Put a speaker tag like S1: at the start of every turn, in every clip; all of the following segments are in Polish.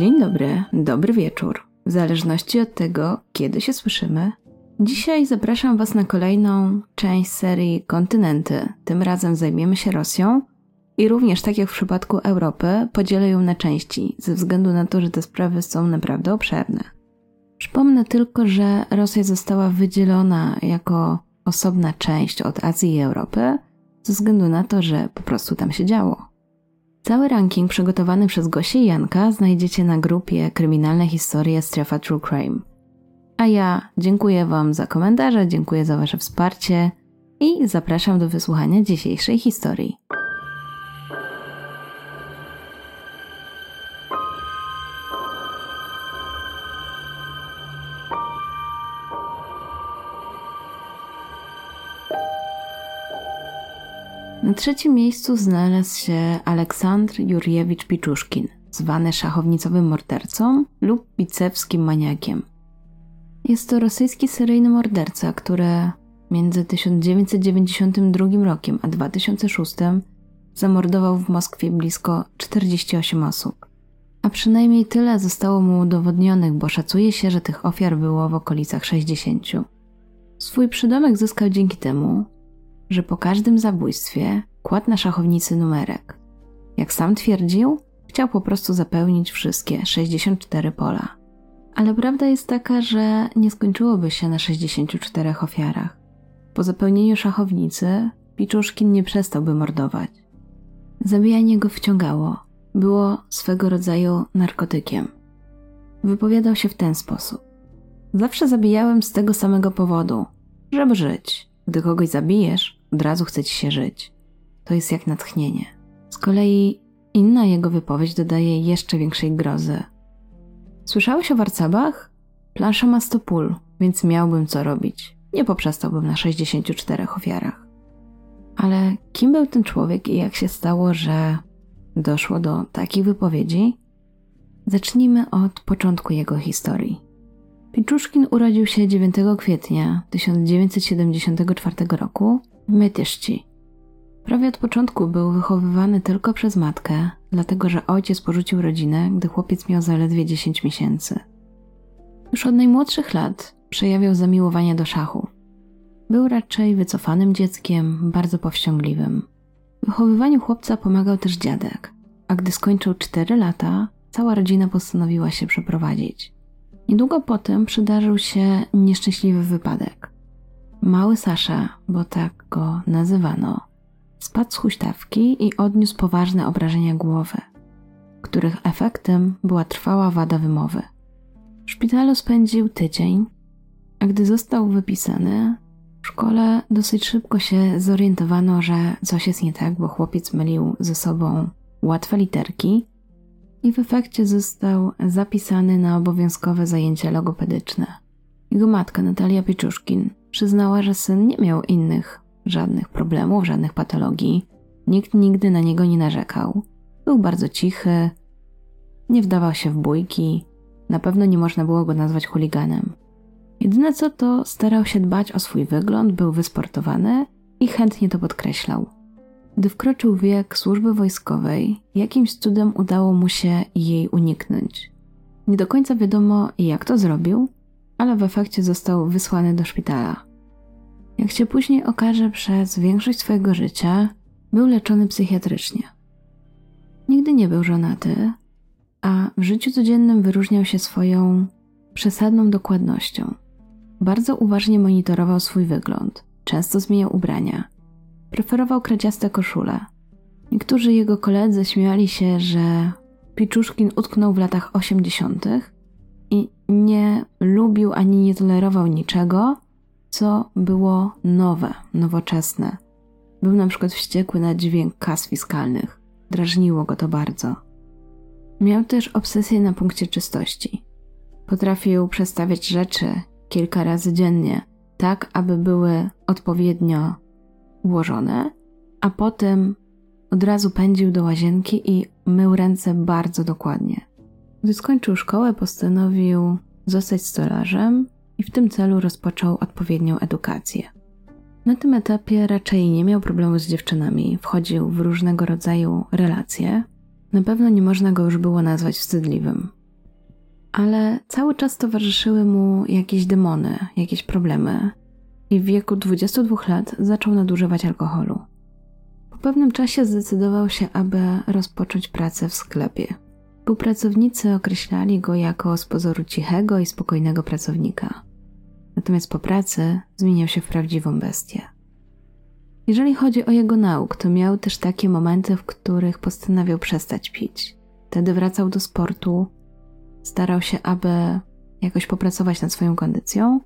S1: Dzień dobry, dobry wieczór. W zależności od tego, kiedy się słyszymy. Dzisiaj zapraszam Was na kolejną część serii Kontynenty. Tym razem zajmiemy się Rosją i również tak jak w przypadku Europy, podzielę ją na części, ze względu na to, że te sprawy są naprawdę obszerne. Przypomnę tylko, że Rosja została wydzielona jako osobna część od Azji i Europy, ze względu na to, że po prostu tam się działo. Cały ranking przygotowany przez Gosię i Janka znajdziecie na grupie Kryminalne Historie Strefa True Crime. A ja dziękuję Wam za komentarze, dziękuję za Wasze wsparcie i zapraszam do wysłuchania dzisiejszej historii. Na trzecim miejscu znalazł się Aleksandr Jurjewicz Piczuszkin, zwany szachownicowym mordercą lub bicewskim maniakiem. Jest to rosyjski seryjny morderca, który między 1992 rokiem a 2006 zamordował w Moskwie blisko 48 osób. A przynajmniej tyle zostało mu udowodnionych, bo szacuje się, że tych ofiar było w okolicach 60. Swój przydomek zyskał dzięki temu, że po każdym zabójstwie kładł na szachownicy numerek. Jak sam twierdził, chciał po prostu zapełnić wszystkie 64 pola. Ale prawda jest taka, że nie skończyłoby się na 64 ofiarach. Po zapełnieniu szachownicy Piczuszkin nie przestałby mordować. Zabijanie go wciągało, było swego rodzaju narkotykiem. Wypowiadał się w ten sposób. Zawsze zabijałem z tego samego powodu, żeby żyć. Gdy kogoś zabijesz, od razu chce ci się żyć. To jest jak natchnienie. Z kolei inna jego wypowiedź dodaje jeszcze większej grozy. Słyszałeś o warcabach? Plansza ma sto pól, więc miałbym co robić. Nie poprzestałbym na 64 ofiarach. Ale kim był ten człowiek i jak się stało, że doszło do takich wypowiedzi? Zacznijmy od początku jego historii. Piczuszkin urodził się 9 kwietnia 1974 roku Mytyszci. Prawie od początku był wychowywany tylko przez matkę, dlatego że ojciec porzucił rodzinę, gdy chłopiec miał zaledwie 10 miesięcy. Już od najmłodszych lat przejawiał zamiłowanie do szachu. Był raczej wycofanym dzieckiem, bardzo powściągliwym. W wychowywaniu chłopca pomagał też dziadek, a gdy skończył 4 lata, cała rodzina postanowiła się przeprowadzić. Niedługo potem przydarzył się nieszczęśliwy wypadek. Mały Sasza, bo tak go nazywano, spadł z huśtawki i odniósł poważne obrażenia głowy, których efektem była trwała wada wymowy. W szpitalu spędził tydzień, a gdy został wypisany, w szkole dosyć szybko się zorientowano, że coś jest nie tak, bo chłopiec mylił ze sobą łatwe literki i w efekcie został zapisany na obowiązkowe zajęcia logopedyczne. Jego matka Natalia Pieczuszkin Przyznała, że syn nie miał innych żadnych problemów, żadnych patologii. Nikt nigdy na niego nie narzekał. Był bardzo cichy, nie wdawał się w bójki, na pewno nie można było go nazwać chuliganem. Jedyne co to starał się dbać o swój wygląd, był wysportowany i chętnie to podkreślał. Gdy wkroczył wiek służby wojskowej, jakimś cudem udało mu się jej uniknąć. Nie do końca wiadomo, jak to zrobił, ale w efekcie został wysłany do szpitala. Jak się później okaże, przez większość swojego życia był leczony psychiatrycznie. Nigdy nie był żonaty, a w życiu codziennym wyróżniał się swoją przesadną dokładnością. Bardzo uważnie monitorował swój wygląd, często zmieniał ubrania. Preferował kradziaste koszule. Niektórzy jego koledzy śmiali się, że Piczuszkin utknął w latach 80 i nie lubił ani nie tolerował niczego, co było nowe, nowoczesne. Był na przykład wściekły na dźwięk kas fiskalnych. Drażniło go to bardzo. Miał też obsesję na punkcie czystości. Potrafił przestawiać rzeczy kilka razy dziennie, tak aby były odpowiednio ułożone, a potem od razu pędził do łazienki i mył ręce bardzo dokładnie. Gdy skończył szkołę, postanowił zostać stolarzem i w tym celu rozpoczął odpowiednią edukację. Na tym etapie raczej nie miał problemu z dziewczynami, wchodził w różnego rodzaju relacje. Na pewno nie można go już było nazwać wstydliwym. ale cały czas towarzyszyły mu jakieś demony, jakieś problemy. I w wieku 22 lat zaczął nadużywać alkoholu. Po pewnym czasie zdecydował się, aby rozpocząć pracę w sklepie. Współpracownicy określali go jako z pozoru cichego i spokojnego pracownika. Natomiast po pracy zmieniał się w prawdziwą bestię. Jeżeli chodzi o jego nauk, to miał też takie momenty, w których postanawiał przestać pić. Wtedy wracał do sportu, starał się, aby jakoś popracować nad swoją kondycją,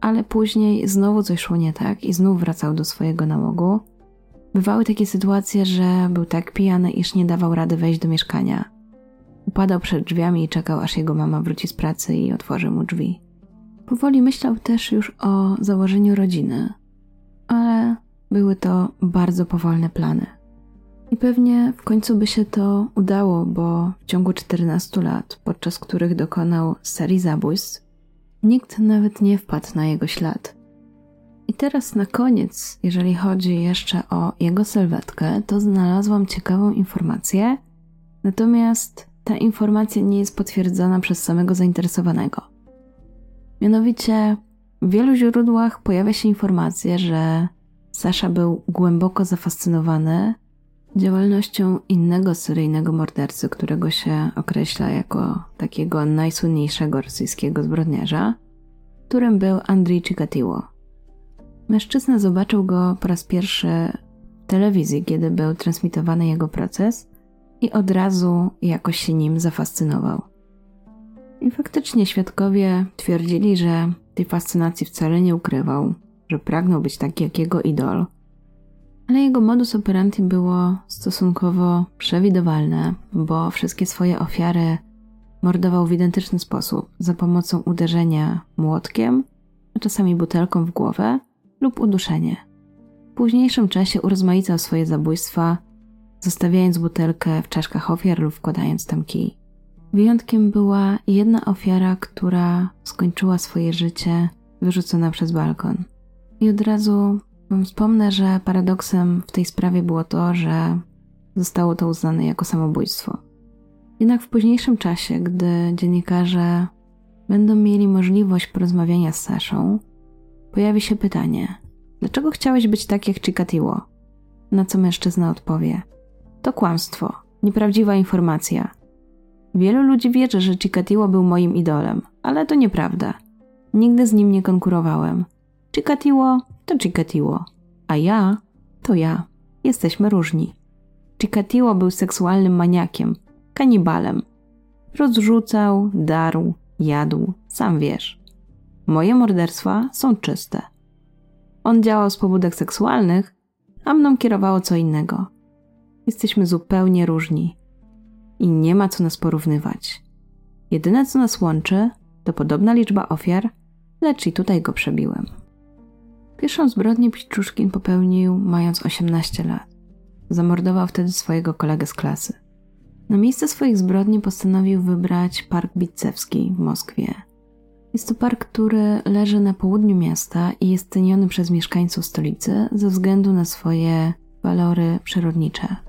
S1: ale później znowu coś szło nie tak i znów wracał do swojego nałogu. Bywały takie sytuacje, że był tak pijany, iż nie dawał rady wejść do mieszkania. Upadał przed drzwiami i czekał, aż jego mama wróci z pracy i otworzy mu drzwi. Powoli myślał też już o założeniu rodziny, ale były to bardzo powolne plany. I pewnie w końcu by się to udało, bo w ciągu 14 lat, podczas których dokonał serii zabójstw, nikt nawet nie wpadł na jego ślad. I teraz na koniec, jeżeli chodzi jeszcze o jego sylwetkę, to znalazłam ciekawą informację, natomiast ta informacja nie jest potwierdzona przez samego zainteresowanego. Mianowicie w wielu źródłach pojawia się informacja, że Sasza był głęboko zafascynowany działalnością innego seryjnego mordercy, którego się określa jako takiego najsłynniejszego rosyjskiego zbrodniarza, którym był Andrzej Chikatiło. Mężczyzna zobaczył go po raz pierwszy w telewizji, kiedy był transmitowany jego proces i od razu jakoś się nim zafascynował. I faktycznie świadkowie twierdzili, że tej fascynacji wcale nie ukrywał, że pragnął być taki jak jego idol. Ale jego modus operandi było stosunkowo przewidywalne, bo wszystkie swoje ofiary mordował w identyczny sposób, za pomocą uderzenia młotkiem, a czasami butelką w głowę lub uduszenie. W późniejszym czasie urozmaicał swoje zabójstwa, zostawiając butelkę w czaszkach ofiar lub wkładając tam kij. Wyjątkiem była jedna ofiara, która skończyła swoje życie wyrzucona przez balkon. I od razu wspomnę, że paradoksem w tej sprawie było to, że zostało to uznane jako samobójstwo. Jednak w późniejszym czasie, gdy dziennikarze będą mieli możliwość porozmawiania z Saszą, pojawi się pytanie: Dlaczego chciałeś być tak jak Chikatiło? Na co mężczyzna odpowie: To kłamstwo, nieprawdziwa informacja. Wielu ludzi wierzy, że Chikatiło był moim idolem, ale to nieprawda. Nigdy z nim nie konkurowałem. Chikatiło to Chikatiło, a ja to ja. Jesteśmy różni. Chikatiło był seksualnym maniakiem, kanibalem. Rozrzucał, darł, jadł, sam wiesz. Moje morderstwa są czyste. On działał z pobudek seksualnych, a mną kierowało co innego. Jesteśmy zupełnie różni i nie ma co nas porównywać. Jedyne co nas łączy to podobna liczba ofiar, lecz i tutaj go przebiłem. Pierwszą zbrodnię Piczuszkin popełnił mając 18 lat. Zamordował wtedy swojego kolegę z klasy. Na miejsce swoich zbrodni postanowił wybrać Park Bicewski w Moskwie. Jest to park, który leży na południu miasta i jest ceniony przez mieszkańców stolicy ze względu na swoje walory przyrodnicze.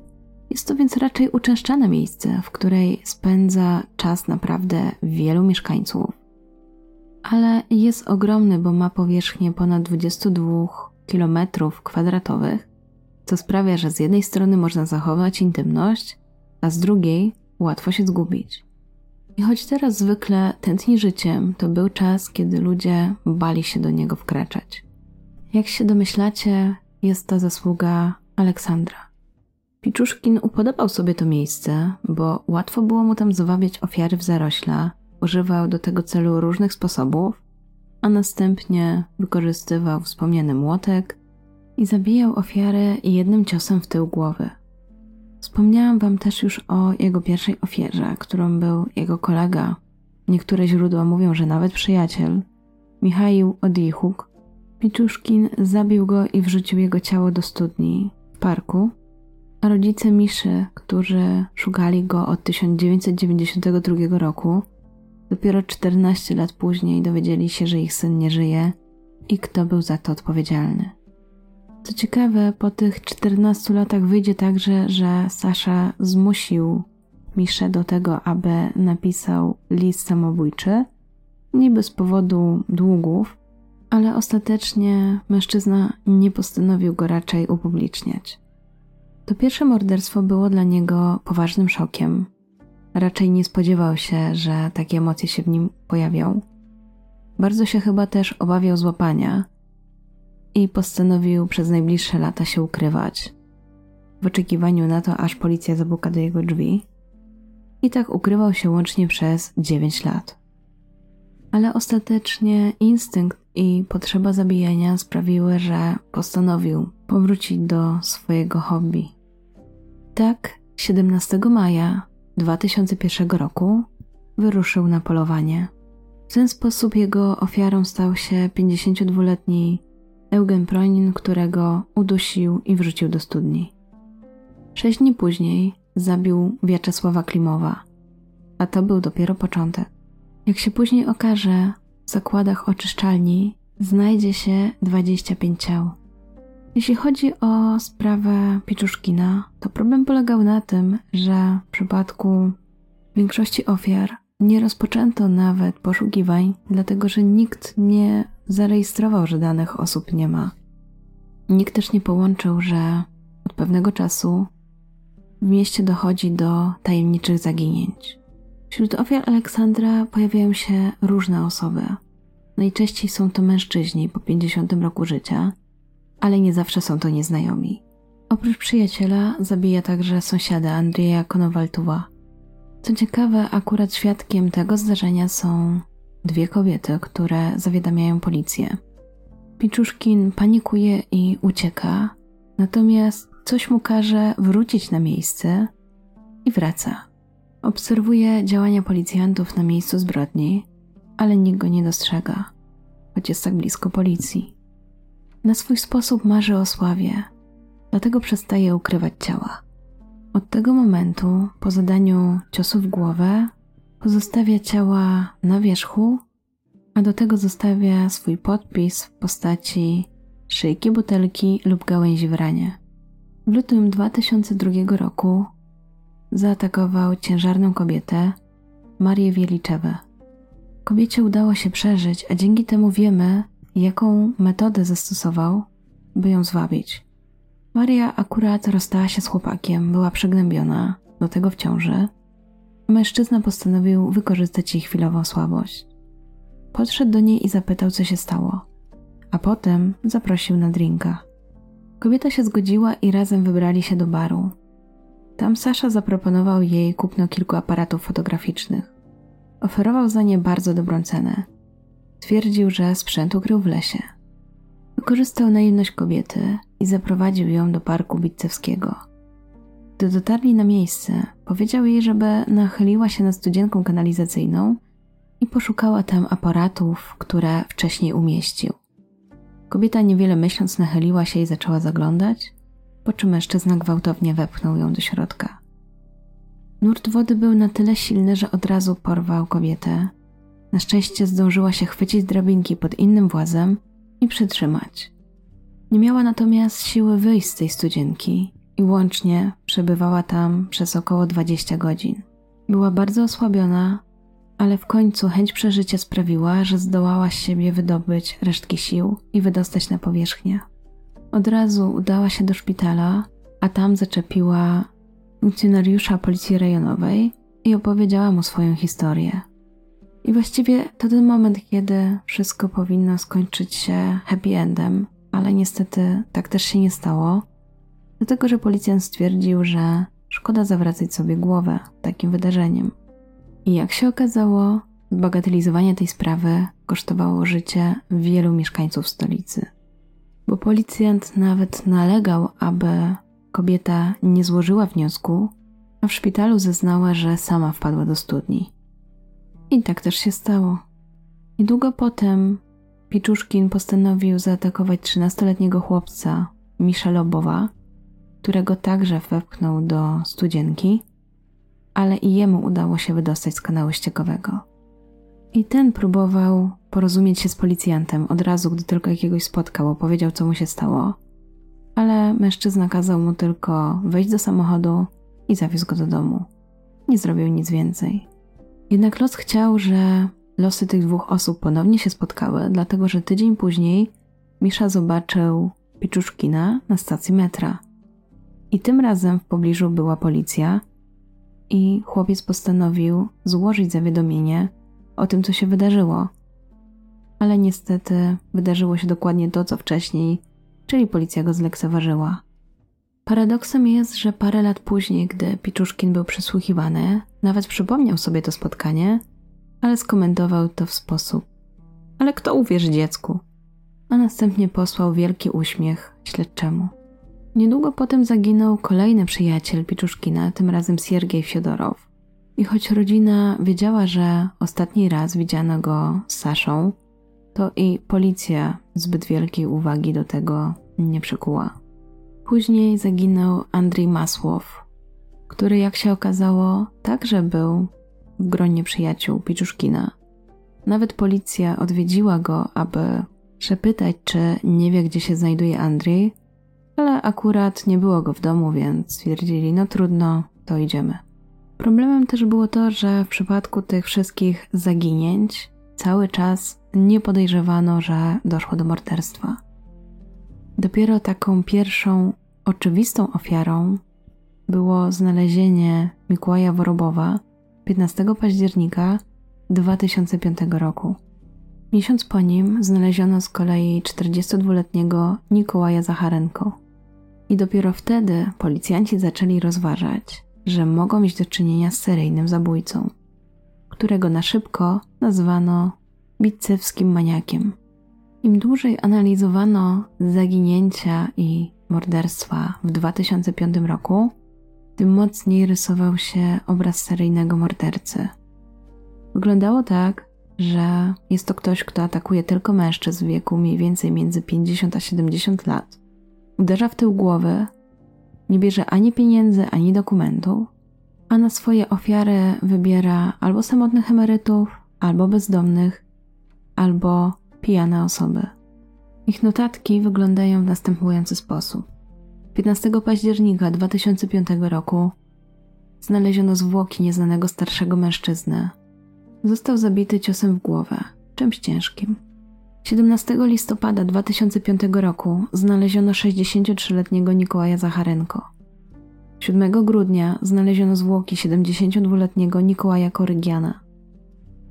S1: Jest to więc raczej uczęszczane miejsce, w której spędza czas naprawdę wielu mieszkańców. Ale jest ogromny, bo ma powierzchnię ponad 22 km kwadratowych, co sprawia, że z jednej strony można zachować intymność, a z drugiej łatwo się zgubić. I choć teraz zwykle tętni życiem, to był czas, kiedy ludzie bali się do niego wkraczać. Jak się domyślacie, jest to zasługa Aleksandra. Piczuszkin upodobał sobie to miejsce, bo łatwo było mu tam zwabiać ofiary w zarośla, używał do tego celu różnych sposobów, a następnie wykorzystywał wspomniany młotek i zabijał ofiarę jednym ciosem w tył głowy. Wspomniałam wam też już o jego pierwszej ofierze, którą był jego kolega. Niektóre źródła mówią, że nawet przyjaciel, Michał Odichuk. Piczuszkin zabił go i wrzucił jego ciało do studni w parku, rodzice Miszy, którzy szukali go od 1992 roku, dopiero 14 lat później dowiedzieli się, że ich syn nie żyje i kto był za to odpowiedzialny. Co ciekawe, po tych 14 latach wyjdzie także, że Sasza zmusił Misze do tego, aby napisał list samobójczy, niby z powodu długów, ale ostatecznie mężczyzna nie postanowił go raczej upubliczniać. To pierwsze morderstwo było dla niego poważnym szokiem. Raczej nie spodziewał się, że takie emocje się w nim pojawią. Bardzo się chyba też obawiał złapania i postanowił przez najbliższe lata się ukrywać, w oczekiwaniu na to, aż policja zabuka do jego drzwi. I tak ukrywał się łącznie przez 9 lat. Ale ostatecznie instynkt i potrzeba zabijania sprawiły, że postanowił powrócić do swojego hobby. Tak 17 maja 2001 roku wyruszył na polowanie. W ten sposób jego ofiarą stał się 52-letni Eugen Pronin, którego udusił i wrzucił do studni. Sześć dni później zabił Wiaczesława Klimowa, a to był dopiero początek. Jak się później okaże, w zakładach oczyszczalni znajdzie się 25 ciał. Jeśli chodzi o sprawę Piczuszkina, to problem polegał na tym, że w przypadku większości ofiar nie rozpoczęto nawet poszukiwań, dlatego że nikt nie zarejestrował, że danych osób nie ma. Nikt też nie połączył, że od pewnego czasu w mieście dochodzi do tajemniczych zaginięć. Wśród ofiar Aleksandra pojawiają się różne osoby. Najczęściej są to mężczyźni po 50 roku życia, ale nie zawsze są to nieznajomi. Oprócz przyjaciela zabija także sąsiada Andrzeja Konowaltuwa. Co ciekawe, akurat świadkiem tego zdarzenia są dwie kobiety, które zawiadamiają policję. Piczuszkin panikuje i ucieka, natomiast coś mu każe wrócić na miejsce i wraca. Obserwuje działania policjantów na miejscu zbrodni, ale nikt go nie dostrzega, choć jest tak blisko policji. Na swój sposób marzy o sławie, dlatego przestaje ukrywać ciała. Od tego momentu, po zadaniu ciosu w głowę, pozostawia ciała na wierzchu, a do tego zostawia swój podpis w postaci szyjki butelki lub gałęzi w ranie. W lutym 2002 roku zaatakował ciężarną kobietę, Marię Wieliczewę. Kobiecie udało się przeżyć, a dzięki temu wiemy, jaką metodę zastosował, by ją zwabić. Maria akurat rozstała się z chłopakiem, była przygnębiona, do tego w ciąży. Mężczyzna postanowił wykorzystać jej chwilową słabość. Podszedł do niej i zapytał, co się stało, a potem zaprosił na drinka. Kobieta się zgodziła i razem wybrali się do baru. Tam Sasza zaproponował jej kupno kilku aparatów fotograficznych. Oferował za nie bardzo dobrą cenę. Twierdził, że sprzęt ukrył w lesie. Wykorzystał naiwność kobiety i zaprowadził ją do parku Bitcewskiego. Gdy dotarli na miejsce, powiedział jej, żeby nachyliła się nad studzienką kanalizacyjną i poszukała tam aparatów, które wcześniej umieścił. Kobieta niewiele myśląc nachyliła się i zaczęła zaglądać, po czym mężczyzna gwałtownie wepchnął ją do środka. Nurt wody był na tyle silny, że od razu porwał kobietę. Na szczęście zdążyła się chwycić drabinki pod innym włazem i przytrzymać. Nie miała natomiast siły wyjść z tej studzienki i łącznie przebywała tam przez około 20 godzin. Była bardzo osłabiona, ale w końcu chęć przeżycia sprawiła, że zdołała z siebie wydobyć resztki sił i wydostać na powierzchnię. Od razu udała się do szpitala, a tam zaczepiła funkcjonariusza policji rejonowej i opowiedziała mu swoją historię. I właściwie to ten moment, kiedy wszystko powinno skończyć się happy endem, ale niestety tak też się nie stało, dlatego że policjant stwierdził, że szkoda zawracać sobie głowę takim wydarzeniem. I jak się okazało, zbagatelizowanie tej sprawy kosztowało życie wielu mieszkańców stolicy. Bo policjant nawet nalegał, aby kobieta nie złożyła wniosku, a w szpitalu zeznała, że sama wpadła do studni. I tak też się stało. Niedługo potem Piczuszkin postanowił zaatakować 13-letniego chłopca, Michelobowa, którego także wepchnął do studzienki, ale i jemu udało się wydostać z kanału ściekowego. I ten próbował porozumieć się z policjantem od razu, gdy tylko jakiegoś spotkał, opowiedział, co mu się stało, ale mężczyzna kazał mu tylko wejść do samochodu i zawiózł go do domu. nie zrobił nic więcej. Jednak los chciał, że losy tych dwóch osób ponownie się spotkały, dlatego że tydzień później Misza zobaczył Piczuszkina na stacji metra. I tym razem w pobliżu była policja i chłopiec postanowił złożyć zawiadomienie o tym, co się wydarzyło. Ale niestety wydarzyło się dokładnie to, co wcześniej, czyli policja go zlekceważyła. Paradoksem jest, że parę lat później, gdy Piczuszkin był przesłuchiwany, nawet przypomniał sobie to spotkanie, ale skomentował to w sposób: Ale kto uwierzy dziecku? A następnie posłał wielki uśmiech śledczemu. Niedługo potem zaginął kolejny przyjaciel Piczuszkina, tym razem Siergiej Fiodorow. I choć rodzina wiedziała, że ostatni raz widziano go z Saszą, to i policja zbyt wielkiej uwagi do tego nie przykuła. Później zaginął Andrzej Masłow, który jak się okazało także był w gronie przyjaciół Piczuszkina. Nawet policja odwiedziła go, aby przepytać, czy nie wie, gdzie się znajduje Andrzej, ale akurat nie było go w domu, więc stwierdzili, no trudno, to idziemy. Problemem też było to, że w przypadku tych wszystkich zaginięć cały czas nie podejrzewano, że doszło do morderstwa. Dopiero taką pierwszą oczywistą ofiarą było znalezienie Mikołaja Worobowa 15 października 2005 roku. Miesiąc po nim znaleziono z kolei 42-letniego Nikołaja Zacharenko. I dopiero wtedy policjanci zaczęli rozważać, że mogą mieć do czynienia z seryjnym zabójcą, którego na szybko nazwano bicewskim maniakiem. Im dłużej analizowano zaginięcia i morderstwa w 2005 roku, tym mocniej rysował się obraz seryjnego mordercy. Wyglądało tak, że jest to ktoś, kto atakuje tylko mężczyzn w wieku mniej więcej między 50 a 70 lat. Uderza w tył głowy, nie bierze ani pieniędzy, ani dokumentów, a na swoje ofiary wybiera albo samotnych emerytów, albo bezdomnych, albo pijane osoby. Ich notatki wyglądają w następujący sposób. 15 października 2005 roku znaleziono zwłoki nieznanego starszego mężczyzny. Został zabity ciosem w głowę, czymś ciężkim. 17 listopada 2005 roku znaleziono 63-letniego Nikołaja Zacharenko. 7 grudnia znaleziono zwłoki 72-letniego Nikołaja Korygiana.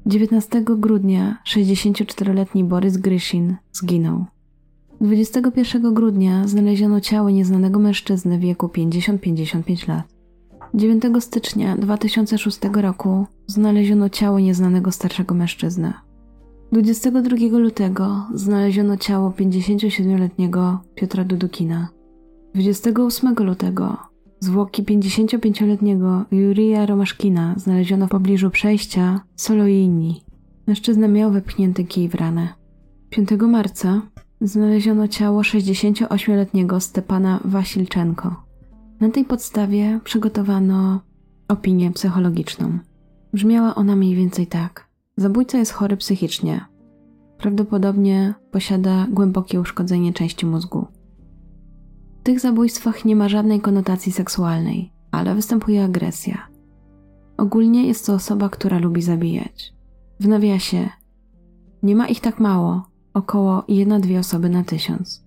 S1: 19 grudnia 64-letni Borys Grysin zginął. 21 grudnia znaleziono ciało nieznanego mężczyzny w wieku 50-55 lat. 9 stycznia 2006 roku znaleziono ciało nieznanego starszego mężczyzny. 22 lutego znaleziono ciało 57-letniego Piotra Dudukina. 28 lutego zwłoki 55-letniego Jurija Romaszkina znaleziono w pobliżu przejścia Soloini. Mężczyzna miał wepchnięty kij w ranę. 5 marca znaleziono ciało 68-letniego Stepana Wasilczenko. Na tej podstawie przygotowano opinię psychologiczną. Brzmiała ona mniej więcej tak. Zabójca jest chory psychicznie. Prawdopodobnie posiada głębokie uszkodzenie części mózgu. Tych zabójstwach nie ma żadnej konotacji seksualnej, ale występuje agresja. Ogólnie jest to osoba, która lubi zabijać. W nawiasie nie ma ich tak mało, około jedna-dwie osoby na tysiąc.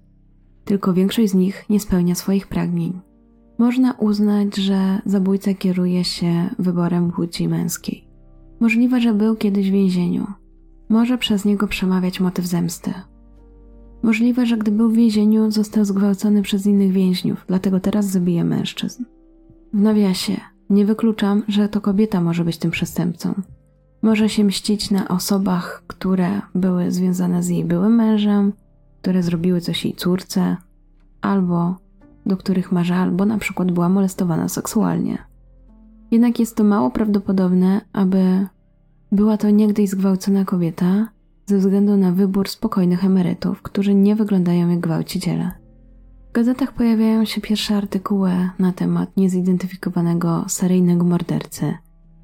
S1: Tylko większość z nich nie spełnia swoich pragnień. Można uznać, że zabójca kieruje się wyborem płci męskiej. Możliwe, że był kiedyś w więzieniu. Może przez niego przemawiać motyw zemsty. Możliwe, że gdy był w więzieniu, został zgwałcony przez innych więźniów, dlatego teraz zabija mężczyzn. W nawiasie, nie wykluczam, że to kobieta może być tym przestępcą. Może się mścić na osobach, które były związane z jej byłym mężem, które zrobiły coś jej córce, albo do których ma żal, bo na przykład była molestowana seksualnie. Jednak jest to mało prawdopodobne, aby była to niegdyś zgwałcona kobieta ze względu na wybór spokojnych emerytów, którzy nie wyglądają jak gwałciciele. W gazetach pojawiają się pierwsze artykuły na temat niezidentyfikowanego seryjnego mordercy.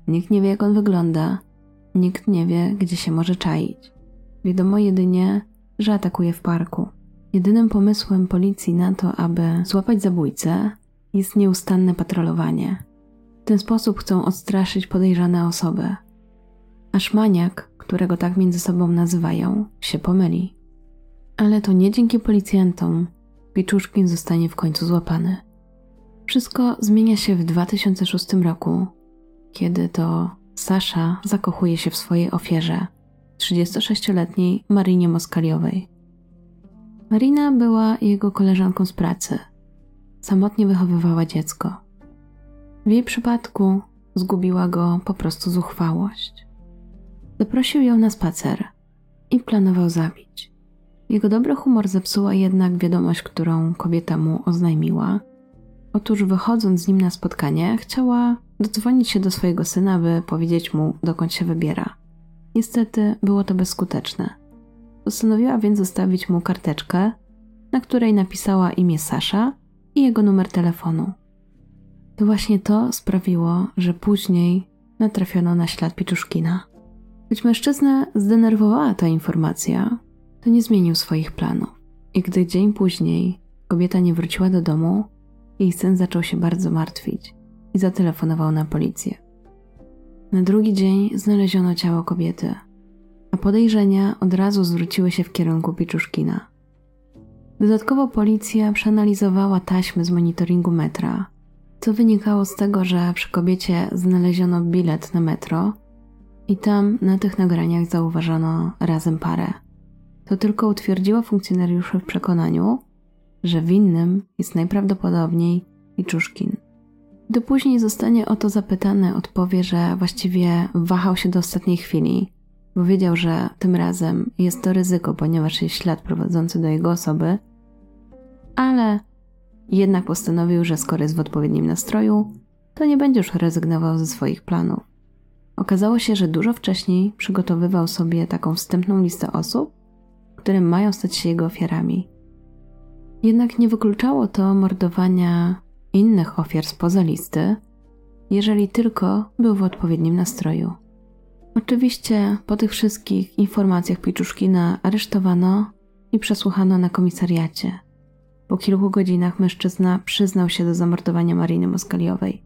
S1: Nikt nie wie, jak on wygląda, nikt nie wie, gdzie się może czaić. Wiadomo jedynie, że atakuje w parku. Jedynym pomysłem policji na to, aby złapać zabójcę, jest nieustanne patrolowanie. ten sposób chcą odstraszyć podejrzane osoby. Aż maniak, którego tak między sobą nazywają, się pomyli. Ale to nie dzięki policjantom Piczuszkin zostanie w końcu złapany. Wszystko zmienia się w 2006 roku, kiedy to Sasza zakochuje się w swojej ofierze, 36-letniej Marinie Moskaliowej. Marina była jego koleżanką z pracy. Samotnie wychowywała dziecko. W jej przypadku zgubiła go po prostu zuchwałość. Zaprosił ją na spacer i planował zabić. Jego dobry humor zepsuła jednak wiadomość, którą kobieta mu oznajmiła. Otóż wychodząc z nim na spotkanie, chciała dodzwonić się do swojego syna, by powiedzieć mu, dokąd się wybiera. Niestety było to bezskuteczne. Postanowiła więc zostawić mu karteczkę, na której napisała imię Sasza i jego numer telefonu. To właśnie to sprawiło, że później natrafiono na ślad Piczuszkina. Choć mężczyznę zdenerwowała ta informacja, to nie zmienił swoich planów. I gdy dzień później kobieta nie wróciła do domu, jej syn zaczął się bardzo martwić i zatelefonował na policję. Na drugi dzień znaleziono ciało kobiety, a podejrzenia od razu zwróciły się w kierunku Piczuszkina. Dodatkowo policja przeanalizowała taśmy z monitoringu metra, co wynikało z tego, że przy kobiecie znaleziono bilet na metro i tam na tych nagraniach zauważono razem parę. To tylko utwierdziło funkcjonariuszy w przekonaniu, że winnym jest najprawdopodobniej Piczuszkin. Gdy później zostanie o to zapytany, odpowie, że właściwie wahał się do ostatniej chwili, bo wiedział, że tym razem jest to ryzyko, ponieważ jest ślad prowadzący do jego osoby, ale jednak postanowił, że skoro jest w odpowiednim nastroju, to nie będzie już rezygnował ze swoich planów. Okazało się, że dużo wcześniej przygotowywał sobie taką wstępną listę osób, które mają stać się jego ofiarami. Jednak nie wykluczało to mordowania innych ofiar spoza listy, jeżeli tylko był w odpowiednim nastroju. Oczywiście po tych wszystkich informacjach Piczuszkina aresztowano i przesłuchano na komisariacie. Po kilku godzinach mężczyzna przyznał się do zamordowania Mariny Moskaliowej.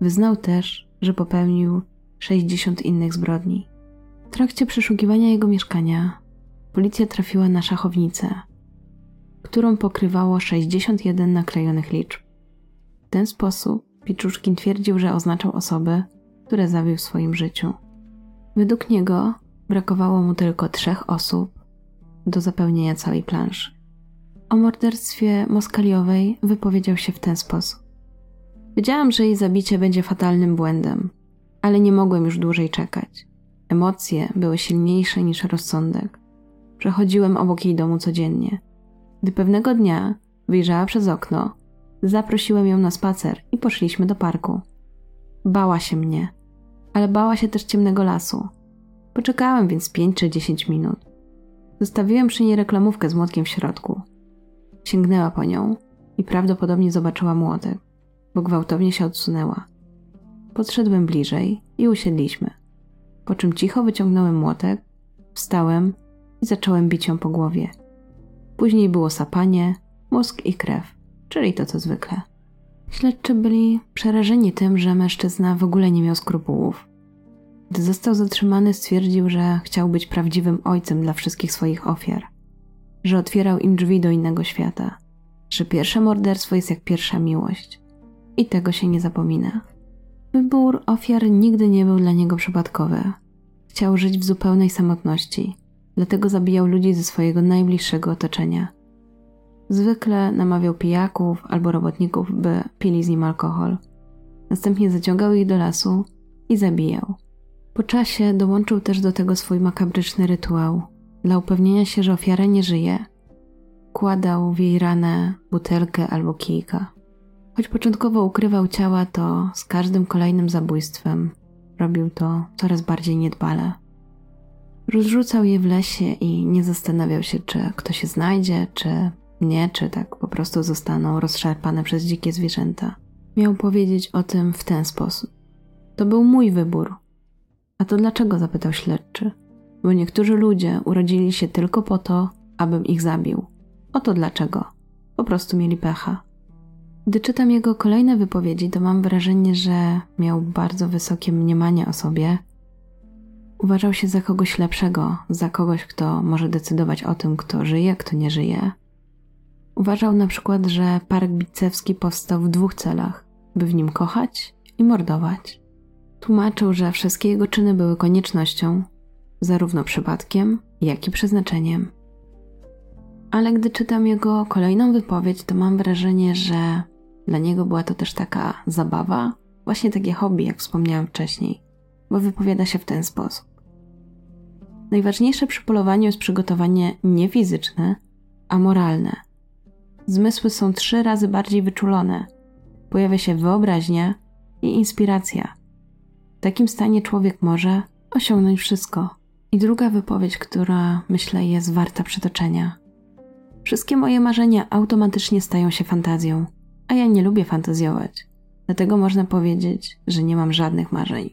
S1: Wyznał też, że popełnił 60 innych zbrodni. W trakcie przeszukiwania jego mieszkania policja trafiła na szachownicę, którą pokrywało 61 naklejonych liczb. W ten sposób Piczuszkin twierdził, że oznaczał osoby, które zabił w swoim życiu. Według niego brakowało mu tylko trzech osób do zapełnienia całej planszy. O morderstwie Moskaliowej wypowiedział się w ten sposób. Wiedziałam, że jej zabicie będzie fatalnym błędem, ale nie mogłem już dłużej czekać. Emocje były silniejsze niż rozsądek. Przechodziłem obok jej domu codziennie. Gdy pewnego dnia wyjrzała przez okno, zaprosiłem ją na spacer i poszliśmy do parku. Bała się mnie, ale bała się też ciemnego lasu. Poczekałem więc pięć czy dziesięć minut. Zostawiłem przy niej reklamówkę z młotkiem w środku. Sięgnęła po nią i prawdopodobnie zobaczyła młotek, bo gwałtownie się odsunęła. Podszedłem bliżej i usiedliśmy. Po czym cicho wyciągnąłem młotek, wstałem i zacząłem bić ją po głowie. Później było sapanie, mózg i krew, czyli to co zwykle. Śledczy byli przerażeni tym, że mężczyzna w ogóle nie miał skrupułów. Gdy został zatrzymany, stwierdził, że chciał być prawdziwym ojcem dla wszystkich swoich ofiar, że otwierał im drzwi do innego świata, że pierwsze morderstwo jest jak pierwsza miłość i tego się nie zapomina. Wybór ofiar nigdy nie był dla niego przypadkowy. Chciał żyć w zupełnej samotności, dlatego zabijał ludzi ze swojego najbliższego otoczenia. Zwykle namawiał pijaków albo robotników, by pili z nim alkohol. Następnie zaciągał ich do lasu i zabijał. Po czasie dołączył też do tego swój makabryczny rytuał. Dla upewnienia się, że ofiara nie żyje, kładał w jej ranę butelkę albo kijka. Choć początkowo ukrywał ciała, to z każdym kolejnym zabójstwem robił to coraz bardziej niedbale. Rozrzucał je w lesie i nie zastanawiał się, czy ktoś się znajdzie, czy nie, czy tak po prostu zostaną rozszarpane przez dzikie zwierzęta. Miał powiedzieć o tym w ten sposób. To był mój wybór. A to dlaczego? zapytał śledczy. Bo niektórzy ludzie urodzili się tylko po to, abym ich zabił. Oto dlaczego. Po prostu mieli pecha. Gdy czytam jego kolejne wypowiedzi, to mam wrażenie, że miał bardzo wysokie mniemanie o sobie. Uważał się za kogoś lepszego, za kogoś, kto może decydować o tym, kto żyje, kto nie żyje. Uważał na przykład, że park bicewski powstał w dwóch celach: by w nim kochać i mordować. Tłumaczył, że wszystkie jego czyny były koniecznością, zarówno przypadkiem, jak i przeznaczeniem. Ale gdy czytam jego kolejną wypowiedź, to mam wrażenie, że dla niego była to też taka zabawa, właśnie takie hobby, jak wspomniałam wcześniej, bo wypowiada się w ten sposób. Najważniejsze przy polowaniu jest przygotowanie nie fizyczne, a moralne. Zmysły są trzy razy bardziej wyczulone. Pojawia się wyobraźnia i inspiracja. W takim stanie człowiek może osiągnąć wszystko. I druga wypowiedź, która myślę jest warta przytoczenia. Wszystkie moje marzenia automatycznie stają się fantazją, a ja nie lubię fantazjować. Dlatego można powiedzieć, że nie mam żadnych marzeń.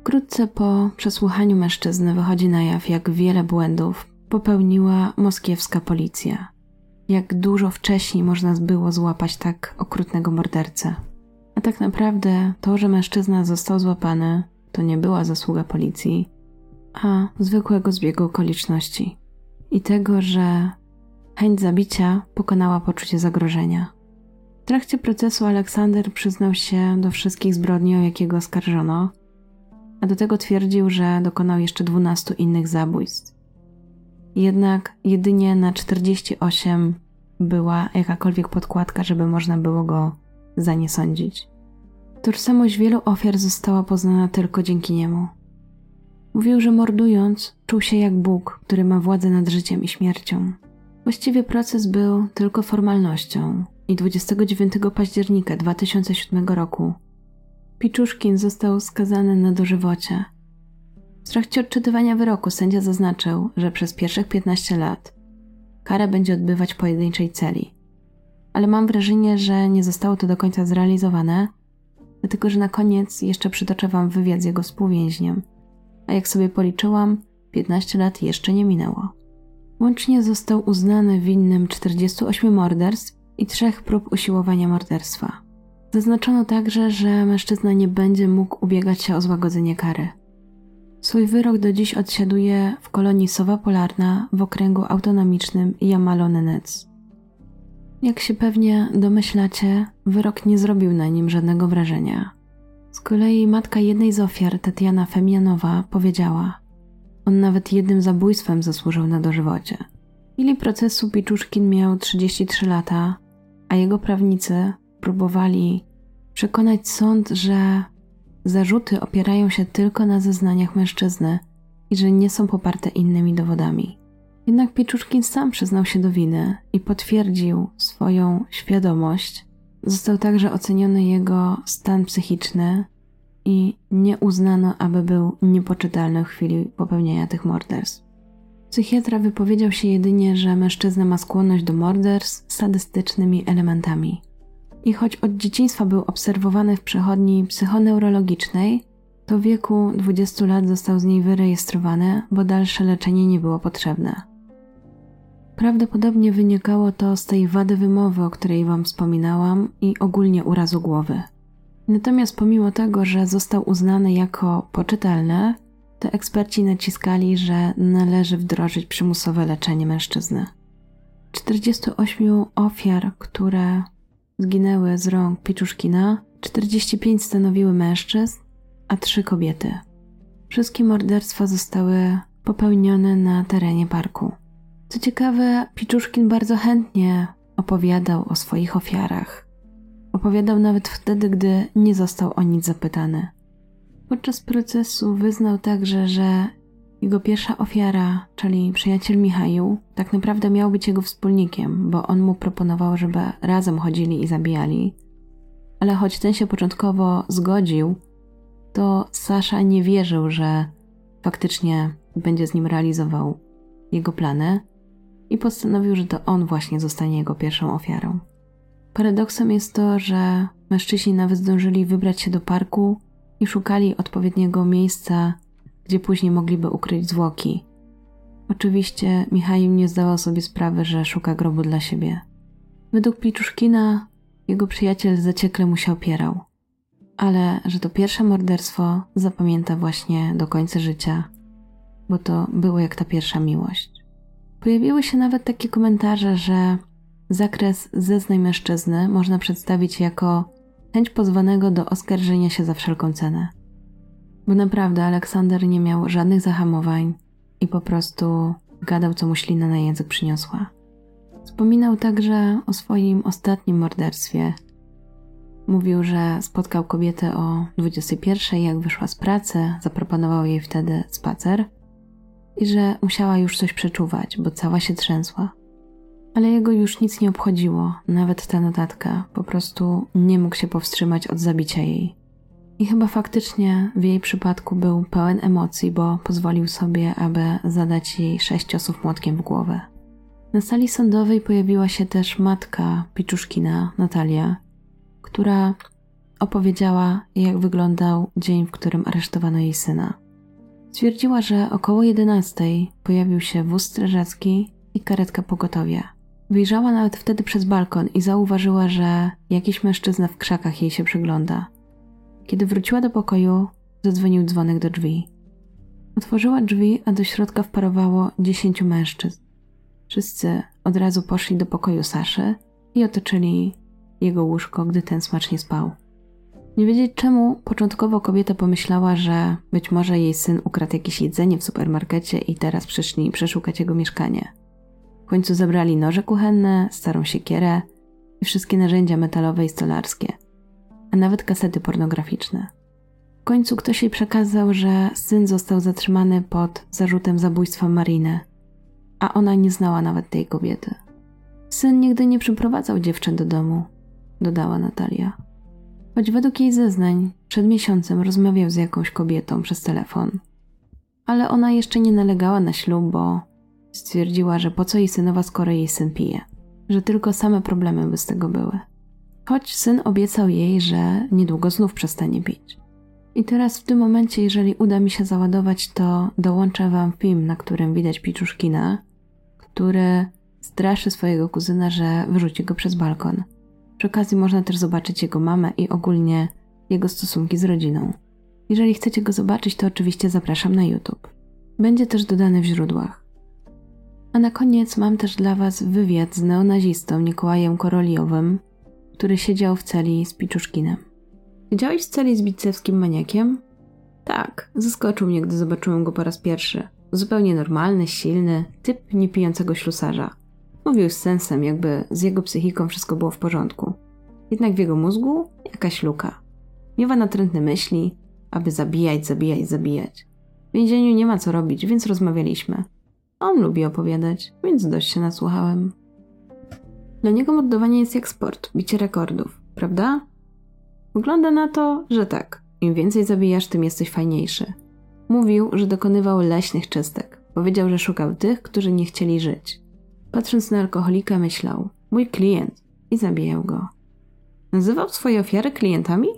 S1: Wkrótce po przesłuchaniu mężczyzny wychodzi na jaw, jak wiele błędów popełniła moskiewska policja. Jak dużo wcześniej można było złapać tak okrutnego mordercę. A tak naprawdę to, że mężczyzna został złapany, to nie była zasługa policji, a zwykłego zbiegu okoliczności. I tego, że chęć zabicia pokonała poczucie zagrożenia. W trakcie procesu Aleksander przyznał się do wszystkich zbrodni, o jakiego oskarżono, a do tego twierdził, że dokonał jeszcze 12 innych zabójstw. Jednak jedynie na 48 była jakakolwiek podkładka, żeby można było go za nie sądzić. Tożsamość wielu ofiar została poznana tylko dzięki niemu. Mówił, że mordując, czuł się jak Bóg, który ma władzę nad życiem i śmiercią. Właściwie proces był tylko formalnością i 29 października 2007 roku Piczuszkin został skazany na dożywocie. W trakcie odczytywania wyroku sędzia zaznaczył, że przez pierwszych 15 lat karę będzie odbywać pojedynczej celi. Ale mam wrażenie, że nie zostało to do końca zrealizowane, dlatego że na koniec jeszcze przytoczę Wam wywiad z jego współwięźniem. A jak sobie policzyłam, 15 lat jeszcze nie minęło. Łącznie został uznany winnym 48 morderstw i trzech prób usiłowania morderstwa. Zaznaczono także, że mężczyzna nie będzie mógł ubiegać się o złagodzenie kary. Swój wyrok do dziś odsiaduje w kolonii Sowa Polarna w okręgu autonomicznym Jamalo-Nenec. Jak się pewnie domyślacie, wyrok nie zrobił na nim żadnego wrażenia. Z kolei matka jednej z ofiar, Tatiana Femianowa, powiedziała: On nawet jednym zabójstwem zasłużył na dożywocie. Chwili procesu Piczuszkin miał 33 lata, a jego prawnicy próbowali przekonać sąd, że zarzuty opierają się tylko na zeznaniach mężczyzny i że nie są poparte innymi dowodami. Jednak Pieczuszkin sam przyznał się do winy i potwierdził swoją świadomość. Został także oceniony jego stan psychiczny i nie uznano, aby był niepoczytalny w chwili popełnienia tych morderstw. Psychiatra wypowiedział się jedynie, że mężczyzna ma skłonność do morderstw z sadystycznymi elementami i choć od dzieciństwa był obserwowany w przechodni psychoneurologicznej, to w wieku 20 lat został z niej wyrejestrowany, bo dalsze leczenie nie było potrzebne. Prawdopodobnie wynikało to z tej wady wymowy, o której Wam wspominałam, i ogólnie urazu głowy. Natomiast pomimo tego, że został uznany jako poczytalny, to eksperci naciskali, że należy wdrożyć przymusowe leczenie mężczyzny. 48 ofiar, które zginęły z rąk Piczuszkina, 45 stanowiły mężczyzn, a 3 kobiety. Wszystkie morderstwa zostały popełnione na terenie parku. Co ciekawe, Piczuszkin bardzo chętnie opowiadał o swoich ofiarach. Opowiadał nawet wtedy, gdy nie został o nic zapytany. Podczas procesu wyznał także, że jego pierwsza ofiara, czyli przyjaciel Michał, tak naprawdę miał być jego wspólnikiem, bo on mu proponował, żeby razem chodzili i zabijali. Ale choć ten się początkowo zgodził, to Sasza nie wierzył, że faktycznie będzie z nim realizował jego plany i postanowił, że to on właśnie zostanie jego pierwszą ofiarą. Paradoksem jest to, że mężczyźni nawet zdążyli wybrać się do parku i szukali odpowiedniego miejsca gdzie później mogliby ukryć zwłoki. Oczywiście Michał nie zdawał sobie sprawy, że szuka grobu dla siebie. Według Piczuszkina jego przyjaciel zaciekle mu się opierał. Ale że to pierwsze morderstwo zapamięta właśnie do końca życia, bo to było jak ta pierwsza miłość. Pojawiły się nawet takie komentarze, że zakres zeznań mężczyzny można przedstawić jako chęć pozwanego do oskarżenia się za wszelką cenę. Bo naprawdę Aleksander nie miał żadnych zahamowań i po prostu gadał, co mu ślina na język przyniosła. Wspominał także o swoim ostatnim morderstwie. Mówił, że spotkał kobietę o 21, jak wyszła z pracy, zaproponował jej wtedy spacer i że musiała już coś przeczuwać, bo cała się trzęsła. Ale jego już nic nie obchodziło, nawet ta notatka, po prostu nie mógł się powstrzymać od zabicia jej. I chyba faktycznie w jej przypadku był pełen emocji, bo pozwolił sobie, aby zadać jej sześć ciosów młotkiem w głowę. Na sali sądowej pojawiła się też matka Piczuszkina, Natalia, która opowiedziała, jak wyglądał dzień, w którym aresztowano jej syna. Stwierdziła, że około 11 pojawił się wóz strażacki i karetka pogotowia. Wyjrzała nawet wtedy przez balkon i zauważyła, że jakiś mężczyzna w krzakach jej się przygląda. Kiedy wróciła do pokoju, zadzwonił dzwonek do drzwi. Otworzyła drzwi, a do środka wparowało dziesięciu mężczyzn. Wszyscy od razu poszli do pokoju Saszy i otoczyli jego łóżko, gdy ten smacznie spał. Nie wiedzieć czemu, początkowo kobieta pomyślała, że być może jej syn ukradł jakieś jedzenie w supermarkecie i teraz przyszli przeszukać jego mieszkanie. Końcu zabrali noże kuchenne, starą siekierę i wszystkie narzędzia metalowe i stolarskie, a nawet kasety pornograficzne. W końcu ktoś jej przekazał, że syn został zatrzymany pod zarzutem zabójstwa Mariny, a ona nie znała nawet tej kobiety. Syn nigdy nie przyprowadzał dziewczyn do domu, dodała Natalia. Choć według jej zeznań przed miesiącem rozmawiał z jakąś kobietą przez telefon. Ale ona jeszcze nie nalegała na ślub, bo stwierdziła, że po co jej synowa, skoro jej syn pije, że tylko same problemy by z tego były. Choć syn obiecał jej, że niedługo znów przestanie pić. I teraz w tym momencie, jeżeli uda mi się załadować, to dołączę wam film, na którym widać Piczuszkina, który straszy swojego kuzyna, że wyrzuci go przez balkon. Przy okazji można też zobaczyć jego mamę i ogólnie jego stosunki z rodziną. Jeżeli chcecie go zobaczyć, to oczywiście zapraszam na YouTube. Będzie też dodany w źródłach. A na koniec mam też dla Was wywiad z neonazistą Nikołajem Koroliowym, który siedział w celi z Piczuszkinem. Siedziałeś w celi z bicewskim maniakiem? Tak, zaskoczył mnie, gdy zobaczyłem go po raz pierwszy. Zupełnie normalny, silny, typ niepijącego ślusarza. Mówił z sensem, jakby z jego psychiką wszystko było w porządku. Jednak w jego mózgu jakaś luka. Miewa natrętne myśli, aby zabijać, zabijać, zabijać. W więzieniu nie ma co robić, więc rozmawialiśmy. On lubi opowiadać, więc dość się nasłuchałem. Dla niego mordowanie jest jak sport, bicie rekordów, prawda? Wygląda na to, że tak. Im więcej zabijasz, tym jesteś fajniejszy. Mówił, że dokonywał leśnych czystek. Powiedział, że szukał tych, którzy nie chcieli żyć. Patrząc na alkoholika, myślał: Mój klient, i zabijał go. Nazywał swoje ofiary klientami?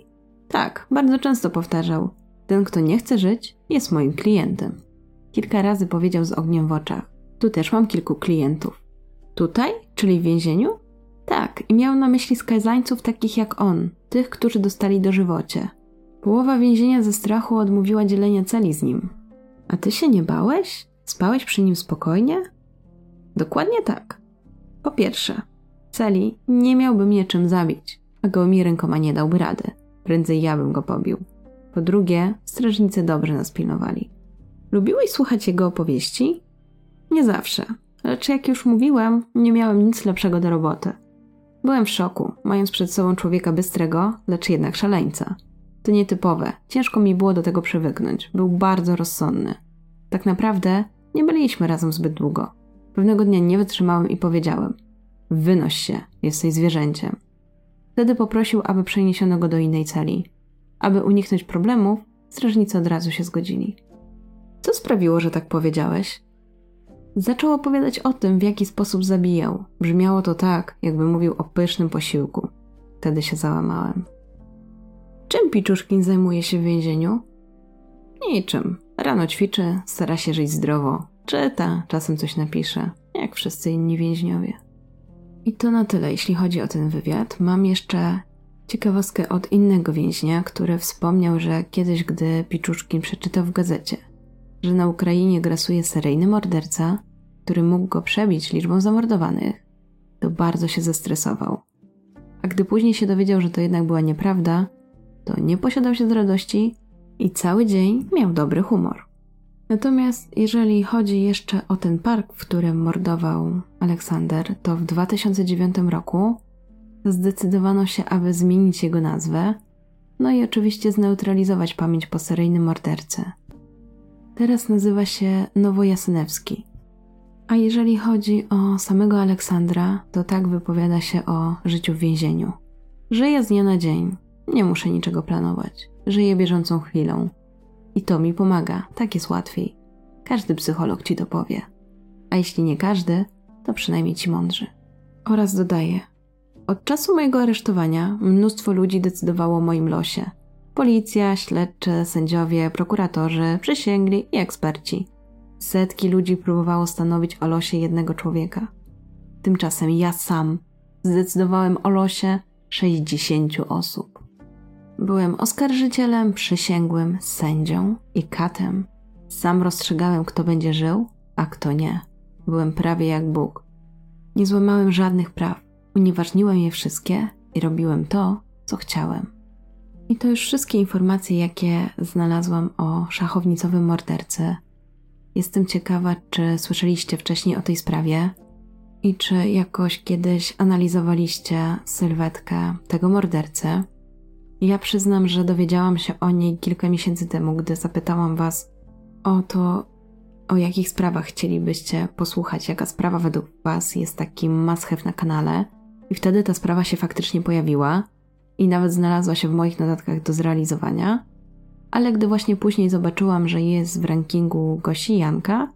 S1: Tak, bardzo często powtarzał: Ten, kto nie chce żyć, jest moim klientem. Kilka razy powiedział z ogniem w oczach: Tu też mam kilku klientów. Tutaj, czyli w więzieniu? Tak, i miał na myśli skazańców takich jak on, tych, którzy dostali dożywocie. Połowa więzienia ze strachu odmówiła dzielenia celi z nim. A ty się nie bałeś? Spałeś przy nim spokojnie? Dokładnie tak. Po pierwsze, celi nie miałby mnie czym zabić, a gołymi rękoma nie dałby rady. Prędzej ja bym go pobił. Po drugie, strażnicy dobrze nas pilnowali. Lubiłeś słuchać jego opowieści? Nie zawsze, lecz jak już mówiłem, nie miałem nic lepszego do roboty. Byłem w szoku, mając przed sobą człowieka bystrego, lecz jednak szaleńca. To nietypowe, ciężko mi było do tego przywyknąć. Był bardzo rozsądny. Tak naprawdę nie byliśmy razem zbyt długo. Pewnego dnia nie wytrzymałem i powiedziałem: Wynoś się, jesteś zwierzęciem. Wtedy poprosił, aby przeniesiono go do innej celi. Aby uniknąć problemów, strażnicy od razu się zgodzili. Co sprawiło, że tak powiedziałeś? Zaczął opowiadać o tym, w jaki sposób zabijał. Brzmiało to tak, jakby mówił o pysznym posiłku. Wtedy się załamałem. Czym Piczuszkin zajmuje się w więzieniu? Niczym. Rano ćwiczy, stara się żyć zdrowo, czyta, czasem coś napisze, jak wszyscy inni więźniowie. I to na tyle, jeśli chodzi o ten wywiad. Mam jeszcze ciekawostkę od innego więźnia, który wspomniał, że kiedyś, gdy Piczuszkin przeczytał w gazecie, że na Ukrainie grasuje seryjny morderca, który mógł go przebić liczbą zamordowanych, to bardzo się zestresował. A gdy później się dowiedział, że to jednak była nieprawda, to nie posiadał się z radości i cały dzień miał dobry humor. Natomiast jeżeli chodzi jeszcze o ten park, w którym mordował Aleksander, to w 2009 roku zdecydowano się, aby zmienić jego nazwę, no i oczywiście zneutralizować pamięć po seryjnym mordercy. Teraz nazywa się Nowojasynewski. A jeżeli chodzi o samego Aleksandra, to tak wypowiada się o życiu w więzieniu. Żyję z dnia na dzień, nie muszę niczego planować. Żyję bieżącą chwilą. I to mi pomaga, tak jest łatwiej. Każdy psycholog ci to powie. A jeśli nie każdy, to przynajmniej ci mądrzy. Oraz dodaje: Od czasu mojego aresztowania mnóstwo ludzi decydowało o moim losie. Policja, śledcze, sędziowie, prokuratorzy, przysięgli i eksperci. Setki ludzi próbowało stanowić o losie jednego człowieka. Tymczasem ja sam zdecydowałem o losie 60 osób. Byłem oskarżycielem, przysięgłym, sędzią i katem. Sam rozstrzygałem, kto będzie żył, a kto nie. Byłem prawie jak Bóg. Nie złamałem żadnych praw, unieważniłem je wszystkie i robiłem to, co chciałem. I to już wszystkie informacje, jakie znalazłam o szachownicowym mordercy. Jestem ciekawa, czy słyszeliście wcześniej o tej sprawie i czy jakoś kiedyś analizowaliście sylwetkę tego mordercy. Ja przyznam, że dowiedziałam się o niej kilka miesięcy temu, gdy zapytałam Was o to, o jakich sprawach chcielibyście posłuchać, jaka sprawa według Was jest taki must na kanale. I wtedy ta sprawa się faktycznie pojawiła i nawet znalazła się w moich notatkach do zrealizowania. Ale gdy właśnie później zobaczyłam, że jest w rankingu Gosi Janka,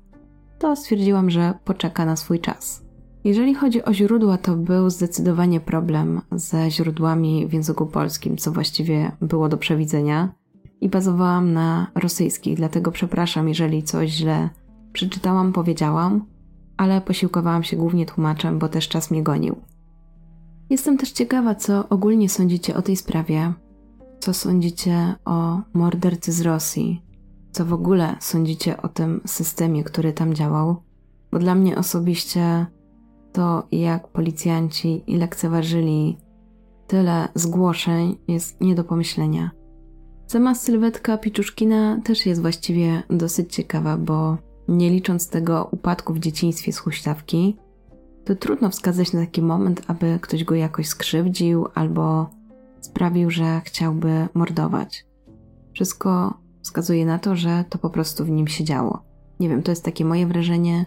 S1: to stwierdziłam, że poczeka na swój czas. Jeżeli chodzi o źródła, to był zdecydowanie problem ze źródłami w języku polskim, co właściwie było do przewidzenia. I bazowałam na rosyjskich, dlatego przepraszam, jeżeli coś źle przeczytałam, powiedziałam, ale posiłkowałam się głównie tłumaczem, bo też czas mnie gonił. Jestem też ciekawa, co ogólnie sądzicie o tej sprawie. Co sądzicie o mordercy z Rosji? Co w ogóle sądzicie o tym systemie, który tam działał? Bo dla mnie osobiście to, jak policjanci lekceważyli tyle zgłoszeń, jest nie do pomyślenia. Sama sylwetka Piczuszkina też jest właściwie dosyć ciekawa, bo nie licząc tego upadku w dzieciństwie z huśtawki, to trudno wskazać na taki moment, aby ktoś go jakoś skrzywdził albo sprawił, że chciałby mordować. Wszystko wskazuje na to, że to po prostu w nim się działo. Nie wiem, to jest takie moje wrażenie.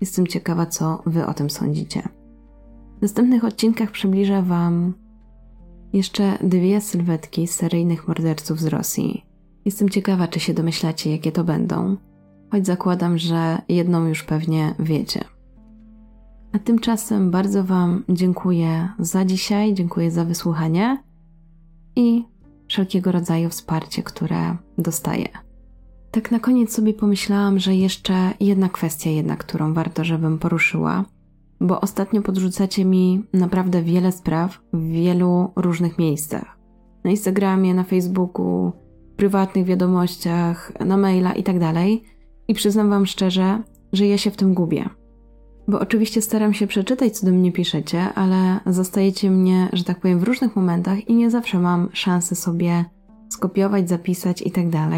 S1: Jestem ciekawa, co Wy o tym sądzicie. W następnych odcinkach przybliżę Wam jeszcze dwie sylwetki seryjnych morderców z Rosji. Jestem ciekawa, czy się domyślacie, jakie to będą, choć zakładam, że jedną już pewnie wiecie. A tymczasem bardzo Wam dziękuję za dzisiaj, dziękuję za wysłuchanie i wszelkiego rodzaju wsparcie, które dostaję. Tak na koniec sobie pomyślałam, że jeszcze jedna kwestia jednak, którą warto, żebym poruszyła, bo ostatnio podrzucacie mi naprawdę wiele spraw w wielu różnych miejscach. Na Instagramie, na Facebooku, prywatnych wiadomościach, na maila itd. Tak I przyznam Wam szczerze, że ja się w tym gubię. Bo oczywiście staram się przeczytać, co do mnie piszecie, ale zostajecie mnie, że tak powiem, w różnych momentach i nie zawsze mam szansę sobie skopiować, zapisać itd. Tak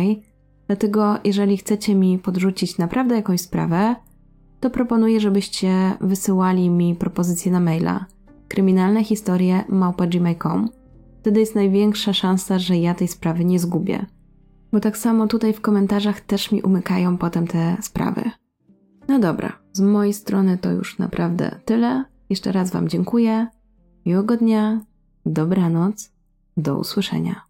S1: Dlatego, jeżeli chcecie mi podrzucić naprawdę jakąś sprawę, to proponuję, żebyście wysyłali mi propozycje na maila kryminalne historie małpa.gmail.com. Wtedy jest największa szansa, że ja tej sprawy nie zgubię. Bo tak samo tutaj w komentarzach też mi umykają potem te sprawy. No dobra, z mojej strony to już naprawdę tyle. Jeszcze raz Wam dziękuję. Miłego dnia, dobranoc, do usłyszenia.